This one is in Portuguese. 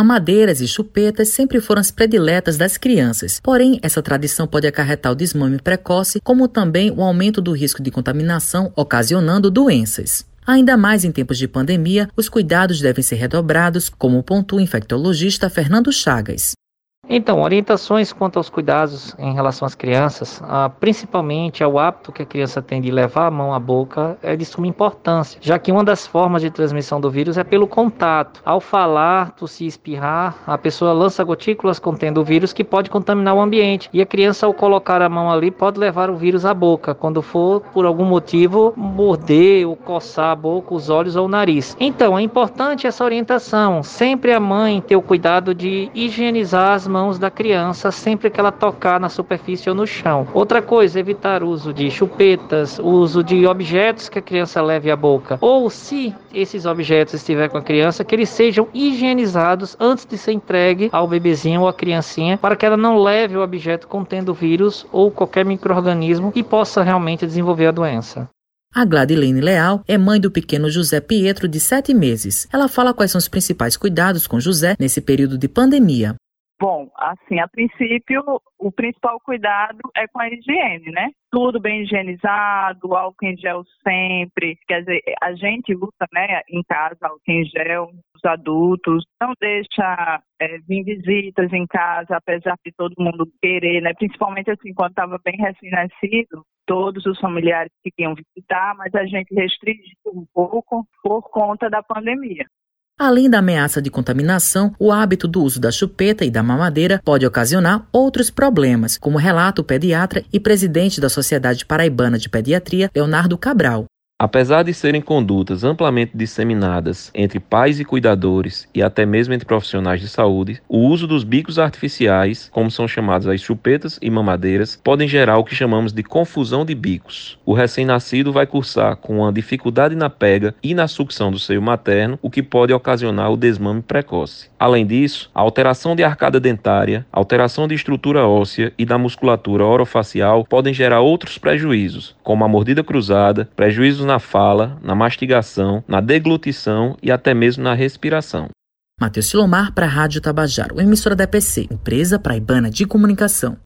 Mamadeiras e chupetas sempre foram as prediletas das crianças, porém, essa tradição pode acarretar o desmame precoce, como também o aumento do risco de contaminação, ocasionando doenças. Ainda mais em tempos de pandemia, os cuidados devem ser redobrados, como pontua o infectologista Fernando Chagas. Então, orientações quanto aos cuidados em relação às crianças, ah, principalmente ao hábito que a criança tem de levar a mão à boca, é de suma importância, já que uma das formas de transmissão do vírus é pelo contato. Ao falar, tossir, espirrar, a pessoa lança gotículas contendo o vírus que pode contaminar o ambiente. E a criança, ao colocar a mão ali, pode levar o vírus à boca, quando for, por algum motivo, morder ou coçar a boca, os olhos ou o nariz. Então, é importante essa orientação. Sempre a mãe ter o cuidado de higienizar as mãos mãos da criança sempre que ela tocar na superfície ou no chão. Outra coisa, evitar o uso de chupetas, o uso de objetos que a criança leve à boca. Ou se esses objetos estiver com a criança, que eles sejam higienizados antes de ser entregue ao bebezinho ou à criancinha, para que ela não leve o objeto contendo vírus ou qualquer microorganismo e possa realmente desenvolver a doença. A Gladilene Leal é mãe do pequeno José Pietro, de sete meses. Ela fala quais são os principais cuidados com José nesse período de pandemia. Bom, assim, a princípio, o principal cuidado é com a higiene, né? Tudo bem higienizado, álcool em gel sempre. Quer dizer, a gente usa, né, em casa, álcool em gel, os adultos. Não deixa é, vir visitas em casa, apesar de todo mundo querer, né? Principalmente assim, quando estava bem recém-nascido, todos os familiares queriam visitar, mas a gente restringiu um pouco por conta da pandemia. Além da ameaça de contaminação, o hábito do uso da chupeta e da mamadeira pode ocasionar outros problemas, como relata o pediatra e presidente da Sociedade Paraibana de Pediatria, Leonardo Cabral. Apesar de serem condutas amplamente disseminadas entre pais e cuidadores e até mesmo entre profissionais de saúde, o uso dos bicos artificiais, como são chamados as chupetas e mamadeiras, podem gerar o que chamamos de confusão de bicos. O recém-nascido vai cursar com uma dificuldade na pega e na sucção do seio materno, o que pode ocasionar o desmame precoce. Além disso, a alteração de arcada dentária, alteração de estrutura óssea e da musculatura orofacial podem gerar outros prejuízos, como a mordida cruzada, prejuízos na fala, na mastigação, na deglutição e até mesmo na respiração. Matheus Silomar para a Rádio Tabajaro, emissora da EPC, empresa praibana de comunicação.